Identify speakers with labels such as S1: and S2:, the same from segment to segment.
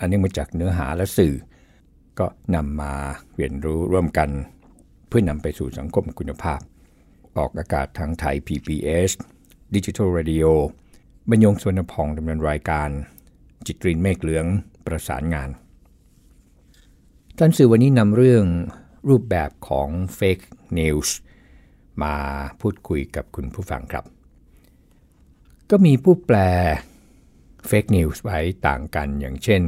S1: อันนี้มาจากเนื้อหาและสื่อ ก็นำมาเรียนรู้ร่วมกัน เพื่อนำไปสู่สังคมคุณภาพ ออกอากาศทางไทย PBS Digital Radio บรรยงสวนพองดำเนินรายการ จิตรินเมฆเหลืองประสานงาน ท่านสื่อวันนี้นำเรื่องรูปแบบของ Fake News มาพูดคุยกับคุณผู้ฟังครับ ก็มีผู้แปล Fake News ไว้ต่างกันอย่างเช่น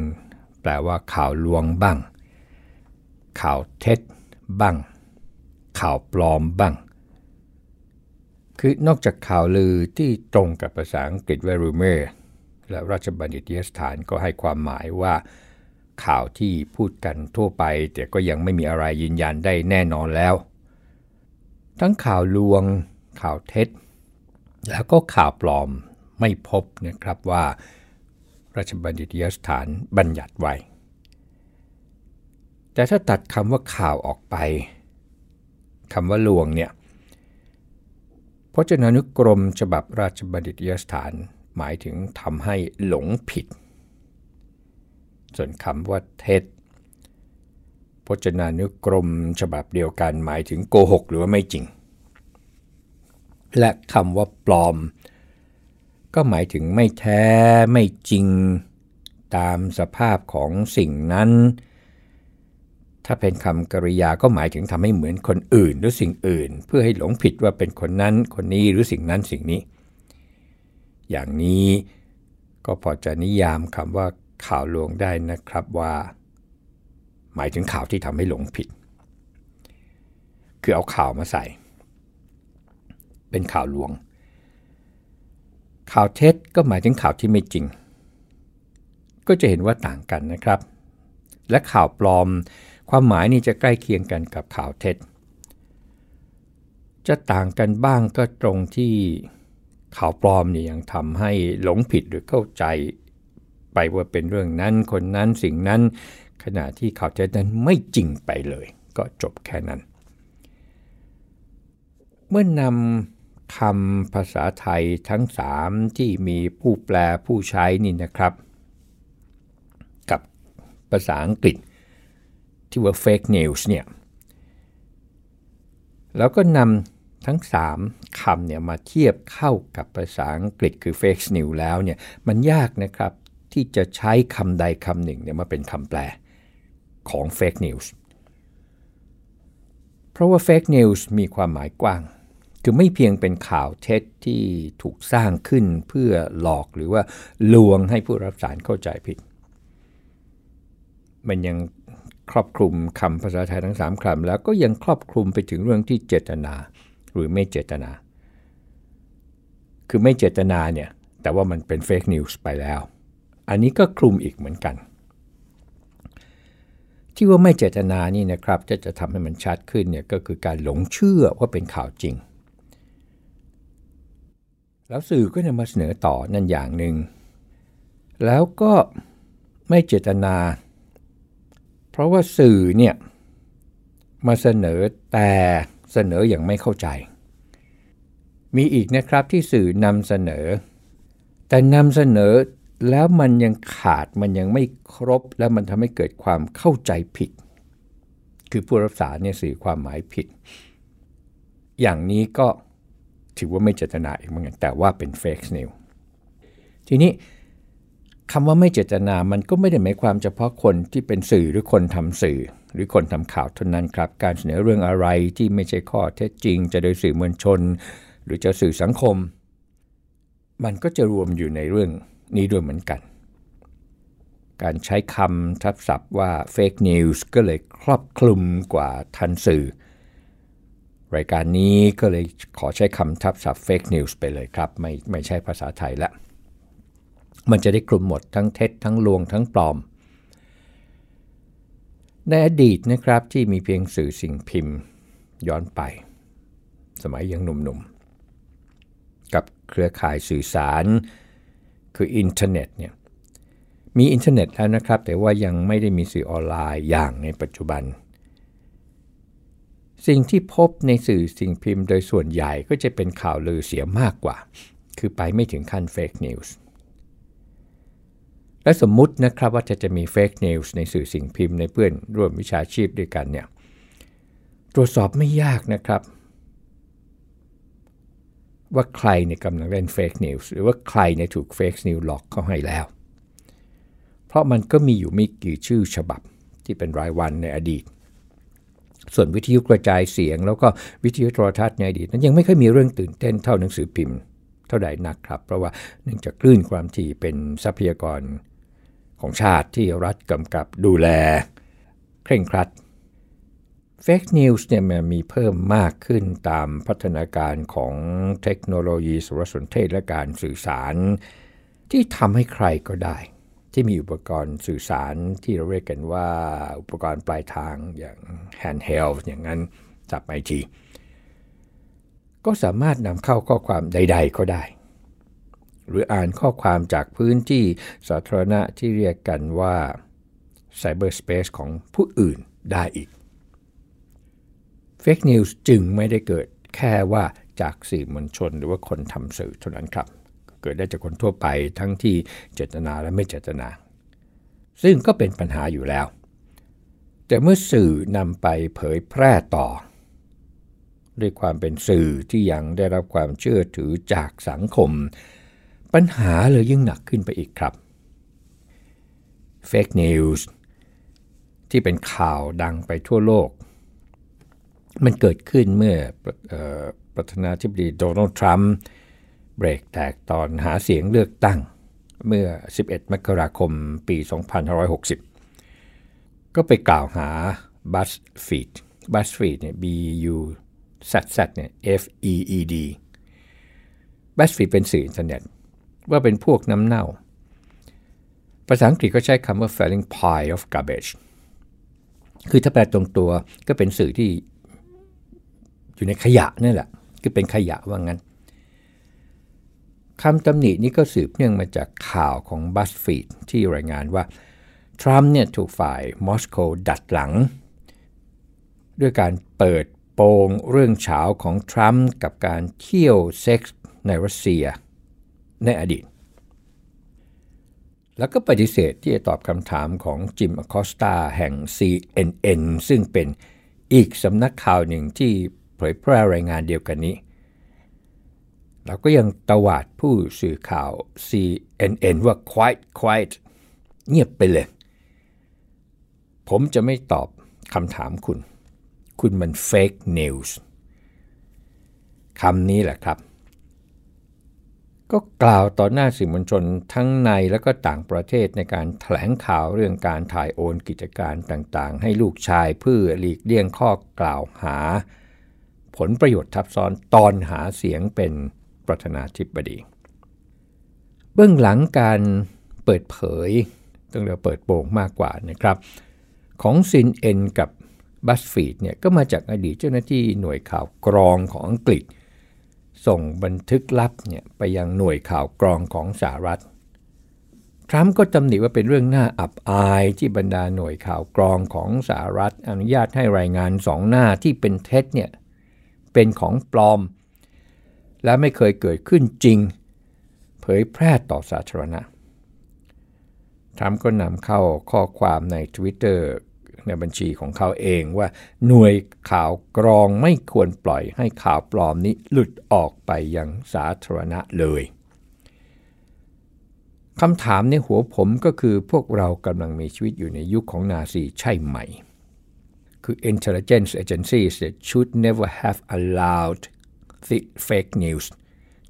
S1: แปลว่าข่าวลวงบ้าง ข่าวเท็จบ้าง ข่าวปลอมบ้าง คือนอกจากข่าวลือที่ตรงกับภาษาอังกฤษว่า rumor และราชบัณฑิตยสถานก็ให้ความหมายว่า ข่าวที่พูดกันทั่วไป แต่ก็ยังไม่มีอะไรยืนยันได้แน่นอนแล้ว ทั้งข่าวลวง ข่าวเท็จ แล้วก็ข่าวปลอมไม่พบนะครับว่า ราชบัณฑิตยสถานบัญญัติไว้ แต่ถ้าตัดคำว่าข่าวออกไปคำว่าลวงเนี่ยพจนานุกรมฉบับราชบัณฑิตยสถานหมายถึงทำให้หลงผิด ส่วนคำว่าเท็จพจนานุกรมฉบับเดียวกันหมายถึงโกหกหรือว่าไม่จริง และคำว่าปลอม ก็หมายถึงไม่แท้ไม่จริง ตามสภาพของสิ่งนั้น ถ้าเป็นคำกริยาก็หมายถึงทำให้เหมือนคนอื่นหรือสิ่งอื่น เพื่อให้หลงผิดว่าเป็นคนนั้นคนนี้หรือสิ่งนั้นสิ่งนี้ อย่างนี้ก็พอจะนิยามคำว่าข่าวลวงได้นะครับว่า หมายถึงข่าวที่ทำให้หลงผิด คือเอาข่าวมาใส่ เป็นข่าวลวง ข่าวเท็จก็หมายถึงข่าวที่ไม่จริง ก็จะเห็นว่าต่างกันนะครับ และข่าวปลอม ความหมายนี่จะใกล้เคียงกันกับข่าวเท็จ จะต่างกันบ้างก็ตรงที่ข่าวปลอมเนี่ยยังทำให้หลงผิดหรือเข้าใจ ไปว่าเป็นเรื่องนั้นคนนั้นสิ่งนั้น ขณะที่ข่าวเท็จนั้นไม่จริงไปเลย ก็จบแค่นั้น เมื่อนำ คำภาษาไทยทั้งสามที่มีผู้แปลผู้ใช้นี่นะครับ กับภาษาอังกฤษที่ว่า fake news เนี่ย แล้วก็นำทั้ง3คำเนี่ยมาเทียบเข้ากับภาษาอังกฤษคือ fake news แล้วเนี่ยมันยากนะครับที่จะใช้คำใดคำหนึ่งเนี่ยมาเป็นคำแปลของ fake news เพราะว่า fake news มีความหมายกว้าง คือไม่เพียงเป็นข่าวเท็จที่ถูกสร้างขึ้นเพื่อหลอกหรือว่าลวงให้ผู้รับสารเข้าใจผิด มันยังครอบคลุมคำภาษาไทยทั้งสามคำแล้วก็ยังครอบคลุมไปถึงเรื่องที่เจตนาหรือไม่เจตนา คือไม่เจตนาเนี่ย แต่ว่ามันเป็นเฟกนิวส์ไปแล้ว อันนี้ก็คลุมอีกเหมือนกัน ที่ว่าไม่เจตนานี่นะครับจะจะทำให้มันชัดขึ้นเนี่ยก็คือการหลงเชื่อว่าเป็นข่าวจริง แล้วสื่อก็จะมาเสนอต่อนั่นอย่างหนึ่ง แล้วก็ไม่เจตนา เพราะว่าสื่อเนี่ยมาเสนอแต่เสนออย่างไม่เข้าใจ มีอีกนะครับที่สื่อนำเสนอ แต่นำเสนอแล้วมันยังขาดมันยังไม่ครบ แล้วมันทำให้เกิดความเข้าใจผิด คือผู้รับสารเนี่ยสื่อความหมายผิด อย่างนี้ก็ ถือว่าไม่เจตนาอีกเหมือนกันแต่ว่าเป็นเฟกซ์นิวทีนี้คำว่าไม่เจตนามันก็ไม่ได้หมายความเฉพาะคนที่เป็นสื่อหรือคนทำสื่อ หรือคนทำข่าวเท่านั้นครับ การเสนอเรื่องอะไรที่ไม่ใช่ข้อเท็จจริง จะโดยสื่อมวลชน หรือจะสื่อสังคม มันก็จะรวมอยู่ในเรื่องนี้ด้วยเหมือนกัน การใช้คำทับศัพท์ว่า fake news ก็เลยครอบคลุมกว่าทันสื่อ รายการนี้ก็เลยขอใช้คำทับศัพท์ fake news ไปเลยครับ ไม่ไม่ใช่ภาษาไทยละมันจะได้คลุมหมดทั้งเท็จทั้งลวงทั้งปลอม ในอดีตนะครับที่มีเพียงสื่อสิ่งพิมพ์ย้อนไป สมัยยังหนุ่มๆ กับเครือข่ายสื่อสาร คืออินเทอร์เน็ตเนี่ยมีอินเทอร์เน็ตแล้วนะครับ แต่ว่ายังไม่ได้มีสื่อออนไลน์อย่างในปัจจุบัน สิ่งที่พบในสื่อสิ่งพิมพ์โดยส่วนใหญ่ก็จะเป็นข่าวลือเสียมากกว่า คือไปไม่ถึงขั้น fake news และสมมุตินะครับว่าจะจะมี fake news ในสื่อสิ่งพิมพ์ในเพื่อนร่วมวิชาชีพด้วยกันเนี่ยตรวจสอบไม่ยากนะครับ ว่าใครในกำลังเล่น fake news หรือว่าใครในถูก fake news หลอกเข้าให้แล้ว เพราะมันก็มีอยู่ไม่กี่ชื่อฉบับที่เป็นรายวันในอดีต ส่วนวิทยุกระจายเสียง แล้วก็วิทยุโทรทัศน์ในอดีตนั้นยังไม่ค่อยมีเรื่องตื่นเต้นเท่าหนังสือพิมพ์เท่าใดนักครับ เพราะว่าเนื่องจากคลื่นความถี่เป็นทรัพยากรของชาติที่รัฐกำกับดูแล เคร่งครัดเฟกนิวส์เนี่ยมันมีเพิ่มมากขึ้นตามพัฒนาการของเทคโนโลยีสารสนเทศและการสื่อสาร ที่ทำให้ใครก็ได้ ที่มีอุปกรณ์สื่อสารที่เราเรียกกันว่าอุปกรณ์ปลายทางอย่าง handheld อย่างนั้นจับไอทีก็สามารถนำเข้าข้อความใด ๆ ก็ได้ หรืออ่านข้อความจากพื้นที่สาธารณะที่เรียกกันว่า cyberspace ของผู้อื่นได้อีกเฟกนิวส์จึงไม่ได้เกิดแค่ว่าจากสื่อมวลชนหรือว่าคนทำสื่อเท่านั้นครับ เกิดได้จากคนทั่วไปทั้งที่เจตนาและไม่เจตนา ซึ่งก็เป็นปัญหาอยู่แล้ว แต่เมื่อสื่อนำไปเผยแพร่ต่อ ด้วยความเป็นสื่อที่ยังได้รับความเชื่อถือจากสังคม ปัญหาเลยยิ่งหนักขึ้นไปอีกครับเฟกนิวส์ที่เป็นข่าวดังไปทั่วโลก มันเกิดขึ้นเมื่อประธานาธิบดีโดนัลด์ทรัมป์ เบรกแตกตอนหาเสียงเลือกตั้งเมื่อ 11 มกราคม ปี 2560 ก็ไปกล่าวหา BuzzFeed BuzzFeed เนี่ย B U Z Z เนี่ย F E E D BuzzFeed เป็นสื่ออินเทอร์เน็ต ว่าเป็นพวกน้ำเน่า ภาษาอังกฤษก็ใช้คำว่า falling pile of garbage คือถ้าแปลตรงตัวก็เป็นสื่อที่อยู่ในขยะนี่แหละ คือเป็นขยะว่างั้น คำตำหนินี้ก็สืบเนื่องมาจากข่าวของบัสฟีดที่รายงานว่า ทรัมป์เนี่ยถูกฝ่ายมอสโกดัดหลัง ด้วยการเปิดโปงเรื่องเฉาของทรัมป์กับการเที่ยวเซ็กส์ในรัสเซีย ในอดีต แล้วก็ปฏิเสธที่จะตอบคำถามของจิมอคอสตาแห่ง CNN ซึ่งเป็นอีกสำนักข่าวหนึ่งที่เผยแพร่รายงานเดียวกันนี้ เราก็ยังตวาดผู้สื่อข่าว CNN ว่า quiet quiet เงียบไปเลย ผมจะไม่ตอบคำถามคุณ คุณมัน fake news คำนี้แหละครับ ก็กล่าวต่อหน้าสื่อมวลชนทั้งในและก็ต่างประเทศในการถแถลงข่าวเรื่องการถ่ายโอนกิจการต่างๆ ให้ลูกชายเพื่อหลีกเลี่ยงข้อกล่าวหา ผลประโยชน์ทับซ้อนตอนหาเสียงเป็น ประธานาธิบดี เบื้องหลังการเปิดเผยต้องเรียกเปิดโปงมากกว่านะครับ ของซินเอ็นกับบัสฟีดเนี่ยก็มาจากอดีตเจ้าหน้าที่หน่วยข่าวกรองของอังกฤษ ส่งบันทึกลับเนี่ยไปยังหน่วยข่าวกรองของสหรัฐทรัมป์ก็ตำหนิว่าเป็นเรื่องน่าอับอายที่บรรดาหน่วยข่าวกรองของสหรัฐอนุญาตให้รายงานสองหน้าที่เป็นเท็จเนี่ยเป็นของปลอม และไม่เคยเกิดขึ้นจริง เผยแพร่ต่อสาธารณะทรัมป์ก็นำเข้าข้อความใน Twitter ในบัญชีของเขาเองว่าหน่วยข่าวกรองไม่ควรปล่อยให้ข่าวปลอมนี้หลุดออกไปยังสาธารณะเลยคำถามในหัวผมก็คือพวกเรากำลังมีชีวิตอยู่ในยุคของนาซีใช่ไหม คือ intelligence agencies that should never have allowed fake news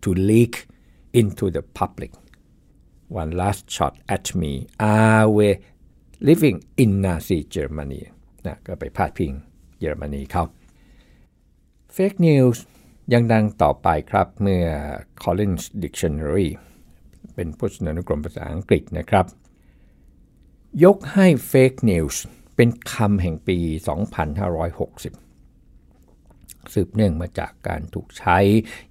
S1: to leak into the public. One last shot at me. Are we living in Nazi Germany? นะก็ไปพาดพิงเยอรมนีเขา Fake news ยังดังต่อไปครับเมื่อ Collins Dictionary เป็นพจนานุกรมภาษาอังกฤษนะครับ ยกให้ fake news เป็นคำแห่งปี 2560 สืบเนื่องมาจากการถูกใช้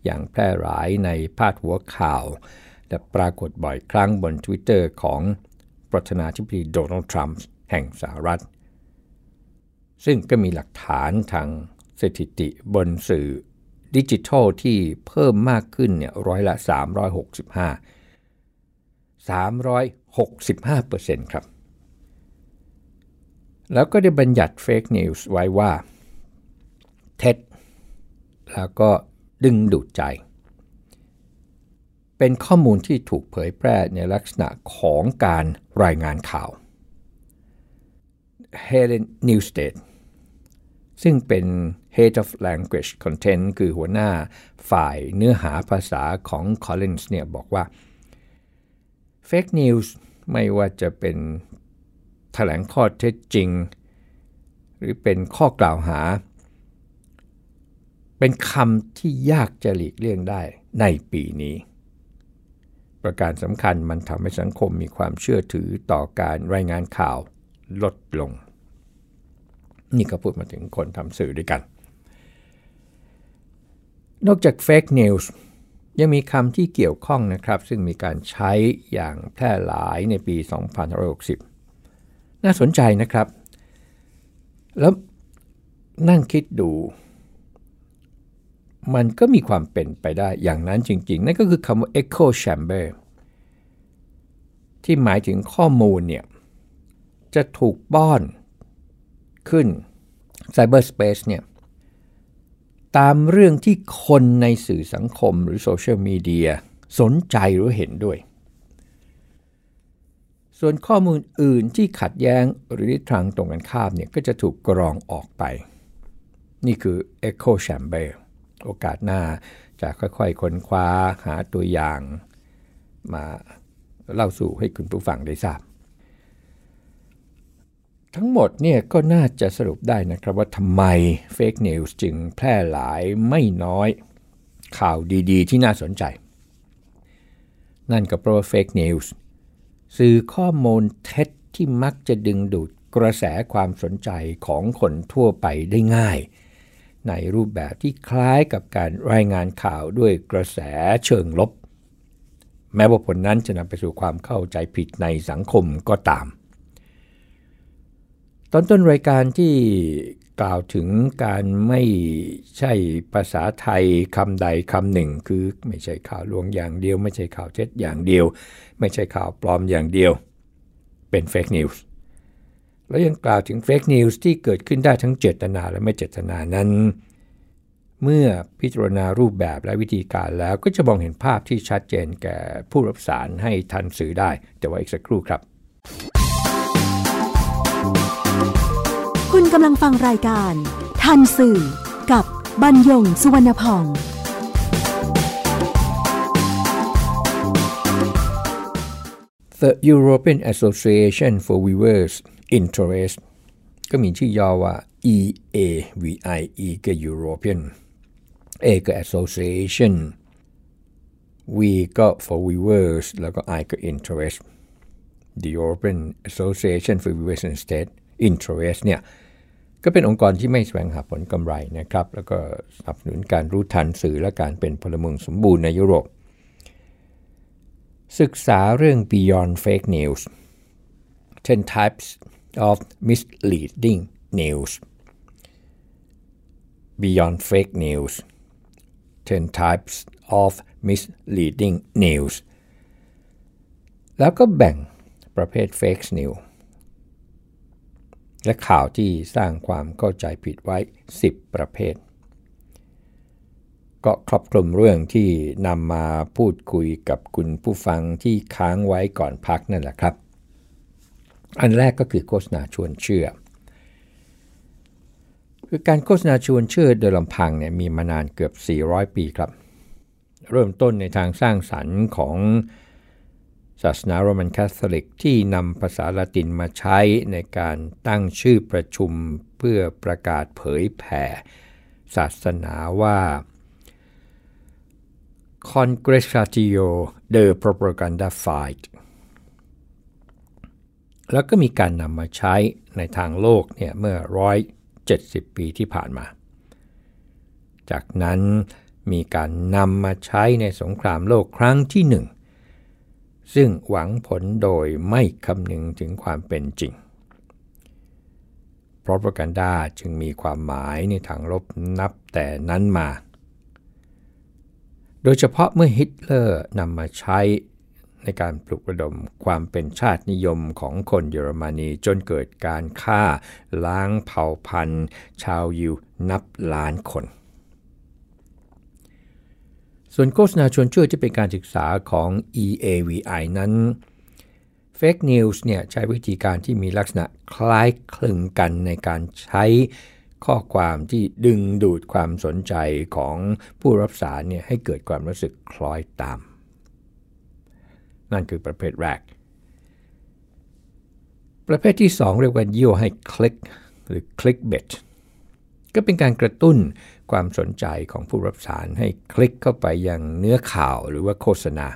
S1: อย่างแพร่หลายในพาดหัวข่าว และปรากฏบ่อยครั้งบน Twitter ของประธานาธิบดีโดนัลด์ทรัมป์แห่งสหรัฐ ซึ่งก็มีหลักฐานทางสถิติบนสื่อดิจิทัลที่เพิ่มมากขึ้นเนี่ยร้อยละ 365 365%ครับ แล้วก็ได้บัญญัติเฟกนิวส์ไว้ว่า เท็จ แล้วก็ดึงดูดใจ เป็นข้อมูลที่ถูกเผยแพร่ในลักษณะของการรายงานข่าว Helen Newsted ซึ่งเป็น Head of Language Content คือหัวหน้าฝ่ายเนื้อหาภาษาของ Collins เนี่ยบอกว่า Fake News ไม่ว่าจะเป็นแถลงข้อเท็จจริง หรือเป็นข้อกล่าวหา เป็นคำที่ยากจะหลีกเลี่ยงได้ในปีนี้ ประการสำคัญมันทำให้สังคมมีความเชื่อถือต่อการรายงานข่าวลดลง นี่ก็พูดมาถึงคนทำสื่อด้วยกัน นอกจาก fake news ยังมีคำที่เกี่ยวข้องนะครับ ซึ่งมีการใช้อย่างแพร่หลายในปี 2560 น่าสนใจนะครับ แล้วนั่งคิดดู มันก็มีความเป็นไปได้อย่างนั้นจริง ๆ นั่นก็คือคำว่า echo chamber ที่หมายถึงข้อมูลเนี่ย จะถูกป้อนขึ้น Cyberspace เนี่ย ตามเรื่องที่คนในสื่อสังคมหรือโซเชียลมีเดียสนใจหรือเห็นด้วย ส่วนข้อมูลอื่นที่ขัดแย้งหรือทิศทางตรงกันข้ามเนี่ย ก็จะถูกกรองออกไป นี่คือ Echo Chamber โอกาสหน้าจะค่อยๆค้นคว้าหาตัวอย่างมาเล่าสู่ให้คุณผู้ฟังได้ทราบ ทั้งหมดเนี่ยก็น่าจะสรุปได้นะครับว่าทำไมfake news จึงแพร่หลายไม่น้อยข่าวดีๆ ที่น่าสนใจ นั่นก็เพราะว่า fake news สื่อข้อมูลเท็จที่มักจะดึงดูดกระแสความสนใจของคนทั่วไปได้ง่าย ในรูปแบบที่คล้ายกับการรายงานข่าวด้วยกระแสเชิงลบ แม้ว่าผลนั้นจะนำไปสู่ความเข้าใจผิดในสังคมก็ตาม ตอนต้นรายการที่กล่าวถึงการไม่ใช่ภาษาไทยคำใดคำหนึ่ง คือไม่ใช่ข่าวลวงอย่างเดียว ไม่ใช่ข่าวเท็จอย่างเดียว ไม่ใช่ข่าวปลอมอย่างเดียว เป็น fake news แล้วยังกล่าวถึง fake news ที่เกิดขึ้นได้ทั้งเจตนาและไม่เจตนานั้น เมื่อพิจารณารูปแบบและวิธีการแล้วก็จะมองเห็นภาพที่ชัดเจนแก่ผู้รับสารให้ทันสื่อได้ แต่ว่าอีกสักครู่ครับ
S2: คุณกำลังฟังรายการ ทันสื่อ กับบรรยงสุวรรณพอง
S1: The European Association for Viewers Interest ก็มีชื่อย่อว่า EAVI E ก็ European A ก็ Association V ก็ for viewers แล้วก็ I ก็ interest The European Association for Viewers and State Interest เนี่ยก็เป็นองค์กรที่ไม่แสวงหาผลกำไรนะครับ แล้วก็สนับสนุนการรู้ทันสื่อและการเป็นพลเมืองสมบูรณ์ในยุโรป ศึกษาเรื่อง Beyond Fake News 10 types of misleading news Beyond Fake News 10 types of misleading news แล้วก็แบ่งประเภท fake news และข่าวที่สร้างความเข้าใจผิดไว้ 10 ประเภท ก็ครอบคลุมเรื่องที่นำมาพูดคุยกับคุณผู้ฟังที่ค้างไว้ก่อนพักนั่นแหละครับ อันแรกก็คือโฆษณาชวนเชื่อ คือการโฆษณาชวนเชื่อโดยลำพังเนี่ยมีมานานเกือบ 400 ปีครับ เริ่มต้นในทางสร้างสรรค์ของศาสนาโรมันคาทอลิกที่นำภาษาละตินมาใช้ในการตั้งชื่อประชุมเพื่อประกาศเผยแผ่ ศาสนาว่า Congregatio de Propaganda Fight แล้วก็มีการนำมาใช้ในทางโลกเนี่ยเมื่อ 170 ปีที่ผ่านมา จากนั้นมีการนำมาใช้ในสงครามโลกครั้งที่หนึ่งซึ่งหวังผลโดยไม่คำนึงถึงความเป็นจริง p r o p a g a n d a จึงมีความหมายในทางลบนับแต่นั้นมา โดยเฉพาะเมื่อฮิตเลอร์นำมาใช้ ในการปลุกระดมความเป็นชาตินิยมของคนเยอรมนีจนเกิดการฆ่าล้างเผ่าพันธุ์ ชาวยิวนับล้านคน ส่วนโฆษณาชวนเชื่อที่เป็นการศึกษาของ EAVI นั้น Fake News เนี่ยใช้วิธีการที่มีลักษณะคล้ายคลึงกันในการใช้ข้อความที่ดึงดูดความสนใจของผู้รับสารเนี่ยให้เกิดความรู้สึกคล้อยตาม นั่นคือประเภทแรก ประเภทที่ 2 เรียกว่ายั่วให้คลิกหรือ clickbait ก็เป็นการกระตุ้นความสนใจของผู้รับสารให้คลิกเข้าไปยังเนื้อข่าวหรือว่าโฆษณา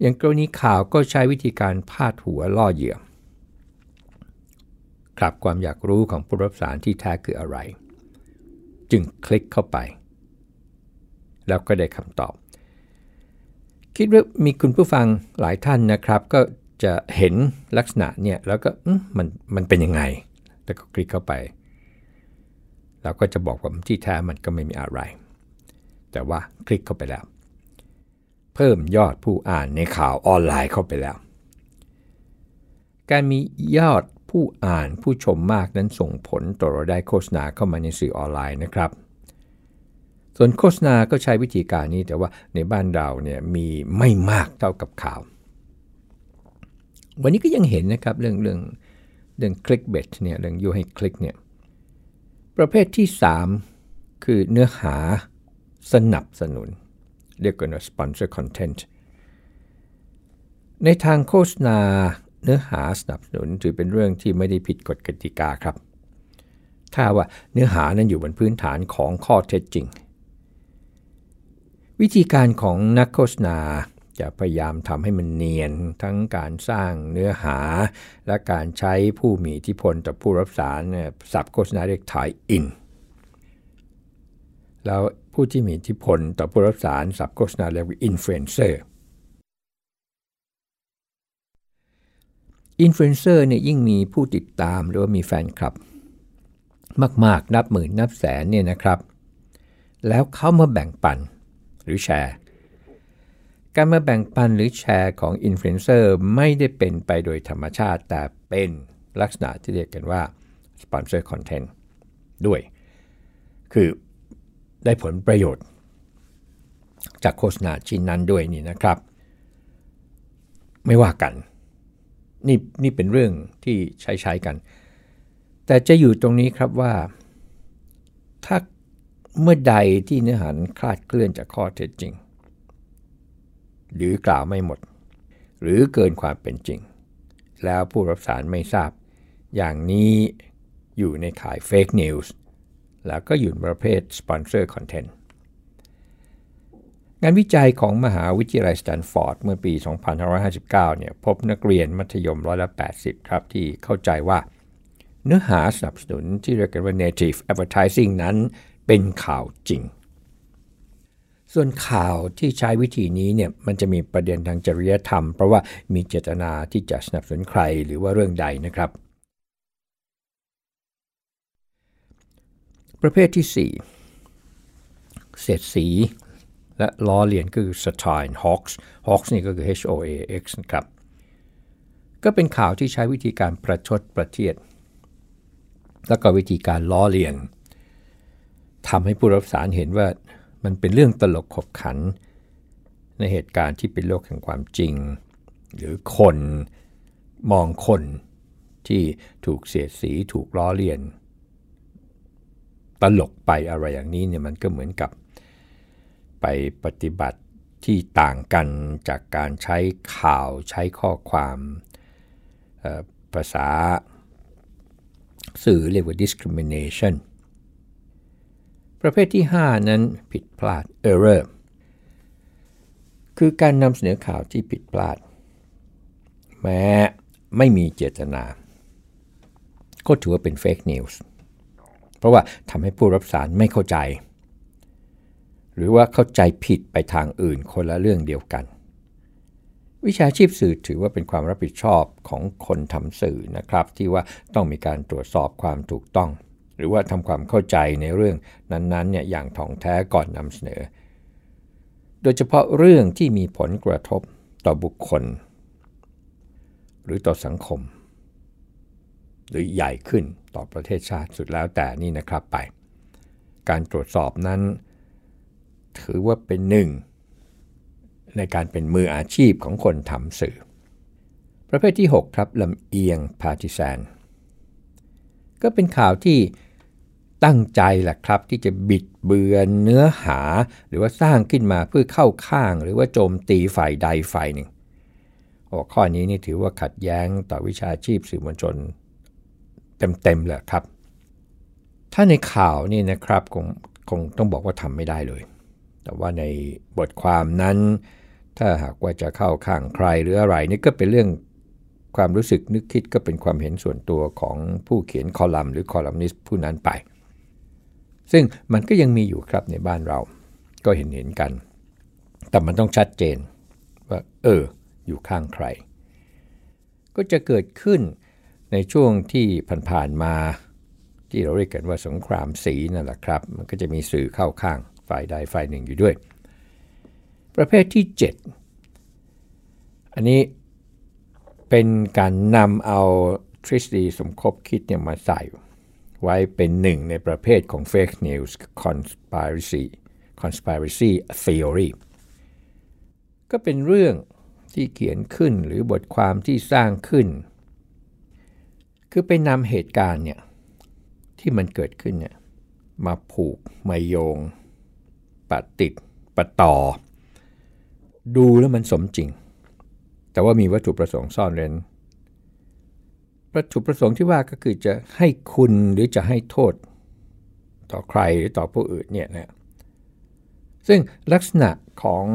S1: อย่างกรณีข่าวก็ใช้วิธีการพาดหัวล่อเหยื่อกลับความอยากรู้ของผู้รับสารที่แท้คืออะไร จึงคลิกเข้าไป แล้วก็ได้คำตอบ คิดว่ามีคุณผู้ฟังหลายท่านนะครับ ก็จะเห็นลักษณะเนี่ยแล้วก็มันมันเป็นยังไง แล้วก็คลิกเข้าไปแล้วก็จะบอกว่าที่แท้มันก็ไม่มีอะไร แต่ว่าคลิกเข้าไปแล้ว เพิ่มยอดผู้อ่านในข่าวออนไลน์เข้าไปแล้ว การมียอดผู้อ่านผู้ชมมากนั้นส่งผลต่อราได้โฆษณาเข้ามาในสื่อออนไลน์นะครับ ส่วนโฆษณาก็ใช้วิธีการนี้แต่ว่าในบ้านเราเนี่ยมีไม่มากเท่ากับข่าว วันนี้ก็ยังเห็นนะครับเรื่องเรื่องเรื่องคลิกเบทเนี่ยเรื่องยูให้คลิกเนี่ยประเภทที่ 3 คือเนื้อหาสนับสนุน เรียกกันว่า sponsor content ในทางโฆษณาเนื้อหาสนับสนุนถือเป็นเรื่องที่ไม่ได้ผิดกฎกติกาครับ ถ้าว่าเนื้อหานั้นอยู่บนพื้นฐานของข้อเท็จจริง วิธีการของนักโฆษณาจะพยายามทำให้มันเนียนทั้งการสร้างเนื้อหา และการใช้ผู้มีอิทธิพลต่อผู้รับสารเนี่ยศัพท์โฆษณาเรียก tie-in แล้วผู้ที่มีอิทธิพลต่อผู้รับสารศัพท์โฆษณาเรียกว่าอินฟลูเอนเซอร์อินฟลูเอนเซอร์เนี่ยยิ่งมีผู้ติดตามหรือว่ามีแฟนคลับ มาก ๆ นับหมื่นนับแสนเนี่ยนะครับ แล้วเขามาแบ่งปัน หรือแชร์ การมาแบ่งปันหรือแชร์ของอินฟลูเอนเซอร์ไม่ได้เป็นไปโดยธรรมชาติ แต่เป็นลักษณะที่เรียกกันว่า sponsored content ด้วย คือได้ผลประโยชน์ จากโฆษณาชิ้นนั้นด้วยนี่นะครับ ไม่ว่ากัน นี่นี่เป็นเรื่องที่ใช้ใช้กัน แต่จะอยู่ตรงนี้ครับว่า ถ้า มื่อใดที่เนื้อหาคลาดเคลื่อนจากข้อเท็จจริง หรือกล่าวไม่หมด หรือเกินความเป็นจริง แล้วผู้รับสารไม่ทราบ อย่างนี้อยู่ในขายเฟกนิวส์แล้วก็อยู่ประเภท Sponsor Content งานวิจัยของมหาวิทยาลัยสแตนฟอร์ดเมื่อปี 2559 เนี่ยพบนักเรียนมัธยมร้อยละ80 ครับ ที่เข้าใจว่า เนื้อหาสนับสนุนที่เรียกกันว่า native advertising นั้น เป็นข่าวจริง ส่วนข่าวที่ใช้วิธีนี้เนี่ยมันจะมีประเด็นทางจริยธรรม เพราะว่ามีเจตนาที่จะสนับสนุนใครหรือว่าเรื่องใดนะครับ ประเภทที่ 4 เศษสีและล้อเลียนคือ satire hawks hawks นี่ก็คือ H O A X นะครับ ก็เป็นข่าวที่ใช้วิธีการประชดประเทียด แล้วก็วิธีการล้อเลียน ทำให้ผู้รับสารเห็นว่ามันเป็นเรื่องตลกขบขัน ในเหตุการณ์ที่เป็นโลกแห่งความจริง หรือคนมองคนที่ถูกเสียดสีถูกล้อเลียน ตลกไปอะไรอย่างนี้เนี่ยมันก็เหมือนกับไปปฏิบัติที่ต่างกันจากการใช้ข่าวใช้ข้อความภาษาสื่อเรียกว่า discrimination ประเภทที่ 5 นั้นผิดพลาด error คือการนำเสนอข่าวที่ผิดพลาด แม้ไม่มีเจตนา ก็ถือว่าเป็นเฟกนิวส์เพราะว่าทำให้ผู้รับสารไม่เข้าใจ หรือว่าเข้าใจผิดไปทางอื่นคนละเรื่องเดียวกัน วิชาชีพสื่อถือว่าเป็นความรับผิดชอบของคนทำสื่อนะครับ ที่ว่าต้องมีการตรวจสอบความถูกต้อง หรือว่าทำความเข้าใจในเรื่องนั้นๆเนี่ยอย่างถ่องแท้ก่อนนำเสนอ โดยเฉพาะเรื่องที่มีผลกระทบต่อบุคคล หรือต่อสังคม หรือใหญ่ขึ้นต่อประเทศชาติสุดแล้วแต่นี่นะครับไป การตรวจสอบนั้น ถือว่าเป็นหนึ่ง ในการเป็นมืออาชีพของคนทำสื่อ ประเภทที่ 6 ครับลำเอียงพาร์ติซนก็เป็นข่าวที่ ตั้งใจแหละครับที่จะบิดเบือนเนื้อหา หรือว่าสร้างขึ้นมาเพื่อเข้าข้าง หรือว่าโจมตีฝ่ายใดฝ่ายหนึ่งหัวข้อนี้นี่ถือว่าขัดแย้งต่อวิชาชีพสื่อมวลชน เต็มๆเลยครับ ถ้าในข่าวนี่นะครับคงคงต้องบอกว่าทำไม่ได้เลย แต่ว่าในบทความนั้น ถ้าหากว่าจะเข้าข้างใครหรืออะไรนี่ก็เป็นเรื่องความรู้สึกนึกคิดก็เป็นความเห็นส่วนตัวของผู้เขียนคอลัมน์หรือคอลัมนิสต์ผู้นั้นไป ซึ่งมันก็ยังมีอยู่ครับในบ้านเรา ก็เห็นเห็นกัน แต่มันต้องชัดเจนว่าเอออยู่ข้างใคร ก็จะเกิดขึ้นในช่วงที่ผ่านๆมาที่เราเรียกกันว่าสงครามสีนั่นแหละครับ มันก็จะมีสื่อเข้าข้างฝ่ายใดฝ่ายหนึ่งอยู่ด้วย ประเภทที่ 7 อันนี้เป็นการนำเอาทฤษฎีสมคบคิดเนี่ยมาใส่ ไว้เป็นหนึ่งในประเภทของ fake news conspiracy conspiracy theory ก็เป็นเรื่องที่เขียนขึ้นหรือบทความที่สร้างขึ้น คือไปนำเหตุการณ์เนี่ยที่มันเกิดขึ้นเนี่ยมาผูกมาโยงปะติดปะต่อ ดูแล้วมันสมจริง แต่ว่ามีวัตถุประสงค์ซ่อนเร้น วัตถุประสงค์ที่ว่าก็คือจะให้คุณหรือจะให้โทษ ต่อใครหรือต่อผู้อื่นเนี่ยนะซึ่งลักษณะของ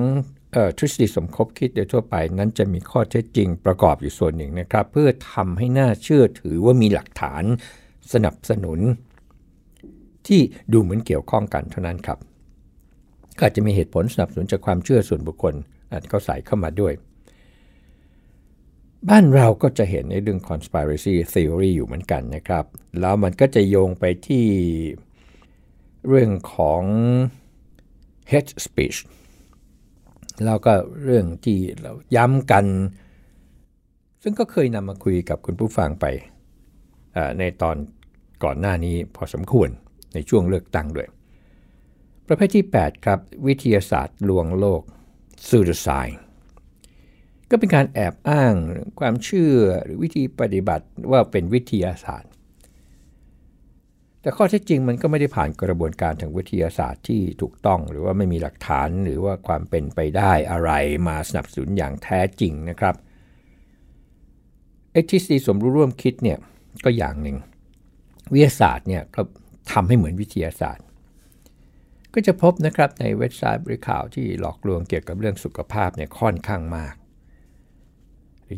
S1: ทฤษฎีสมคบคิดโดยทั่วไปนั้นจะมีข้อเท็จจริงประกอบอยู่ส่วนหนึ่งนะครับ เพื่อทำให้น่าเชื่อถือว่ามีหลักฐานสนับสนุน ที่ดูเหมือนเกี่ยวข้องกันเท่านั้นครับก็อาจจะมีเหตุผลสนับสนุนจากความเชื่อส่วนบุคคลอาจก็ใส่เข้ามาด้วย บ้านเราก็จะเห็นในเรื่อง conspiracy theory อยู่เหมือนกันนะครับ แล้วมันก็จะโยงไปที่เรื่องของ hate speech แล้วก็เรื่องที่เราย้ำกัน ซึ่งก็เคยนำมาคุยกับคุณผู้ฟังไปในตอนก่อนหน้านี้พอสมควรในช่วงเลือกตั้งด้วย ประเภทที่ 8 ครับ วิทยาศาสตร์ลวงโลก pseudoscience ก็เป็นการแอบอ้างความเชื่อหรือวิธีปฏิบัติว่าเป็นวิทยาศาสตร์ แต่ข้อเท็จจริงมันก็ไม่ได้ผ่านกระบวนการทางวิทยาศาสตร์ที่ถูกต้อง หรือว่าไม่มีหลักฐานหรือว่าความเป็นไปได้อะไรมาสนับสนุนอย่างแท้จริงนะครับเอทิสตีสมรู้ร่วมคิดเนี่ยก็อย่างหนึ่ง วิทยาศาสตร์เนี่ยก็ทำให้เหมือนวิทยาศาสตร์ ก็จะพบนะครับในเว็บไซต์บริข่าวที่หลอกลวงเกี่ยวกับเรื่องสุขภาพเนี่ยค่อนข้างมาก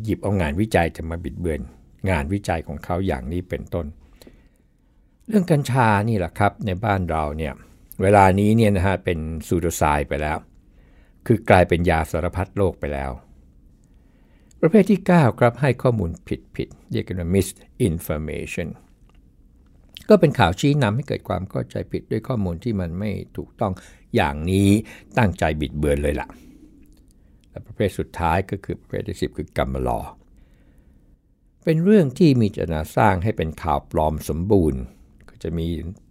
S1: หยิบเอางานวิจัยจะมาบิดเบือน งานวิจัยของเขาอย่างนี้เป็นต้น เรื่องกัญชานี่แหละครับในบ้านเราเนี่ยเวลานี้เนี่ยนะฮะเป็นซูโดไซด์ไปแล้ว คือกลายเป็นยาสารพัดโรคไปแล้ว ประเภทที่ 9 ครับให้ข้อมูลผิดผิดเรียกกันว่า misinformation ก็เป็นข่าวชี้นำให้เกิดความเข้าใจผิดด้วยข้อมูลที่มันไม่ถูกต้องอย่างนี้ตั้งใจบิดเบือนเลยล่ะ และประเภทสุดท้ายก็คือประเภทที่ 10 คือกรรมลอ เป็นเรื่องที่มีเจตนาสร้างให้เป็นข่าวปลอมสมบูรณ์ ก็จะมี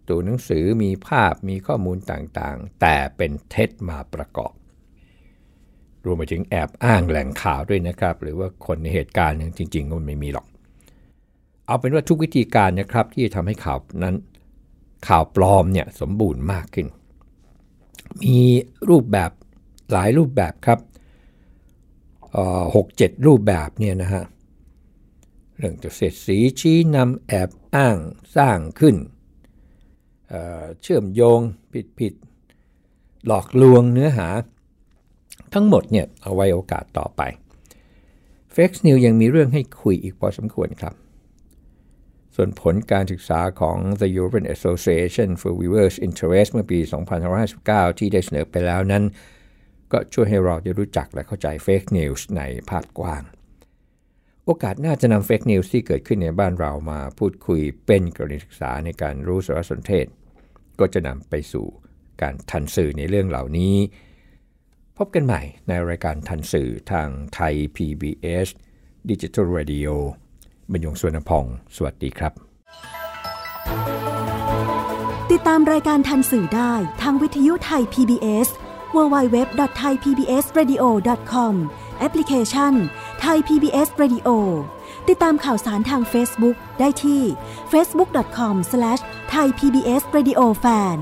S1: ตัวหนังสือมีภาพมีข้อมูลต่างๆ แต่เป็นเท็จมาประกอบ รวมไปถึงแอบอ้างแหล่งข่าวด้วยนะครับ หรือว่าคนในเหตุการณ์จริงๆก็ไม่มีหรอก เอาเป็นว่าทุกวิธีการนะครับที่ทำให้ข่าวนั้นข่าวปลอมเนี่ยสมบูรณ์มากขึ้น มีรูปแบบหลายรูปแบบครับ หกเจ็ดรูปแบบเนี่ยนะฮะเรื่องจะเสร็จสีชี้นำแอบอ้างสร้างขึ้นเเชื่อมโยงผิดผิดหลอกลวงเนื้อหา ทั้งหมดเนี่ยเอาไว้โอกาสต่อไปเฟกซ์นิวยังมีเรื่องให้คุยอีกพอสมควรครับ ส่วนผลการศึกษาของ The European Association for Viewers Interest เมื่อปี 2559 ที่ได้เสนอไปแล้วนั้น ก็ช่วยให้เราได้รู้จักและเข้าใจเฟกนิวส์ในภาพกว้าง โอกาสน่าจะนำเฟกนิวส์ที่เกิดขึ้นในบ้านเรามาพูดคุยเป็นกรณีศึกษาในการรู้สารสนเทศ ก็จะนำไปสู่การทันสื่อในเรื่องเหล่านี้ พบกันใหม่ในรายการทันสื่อทางไทย PBS Digital Radio บรรยงสวนพอง สวัสดีครับ
S2: ติดตามรายการทันสื่อได้ทางวิทยุไทย PBS www.thaipbsradio.com แอปพลิเคชัน Thai PBS Radio ติดตามข่าวสารทาง Facebook ได้ที่ facebook.com/thaipbsradiofan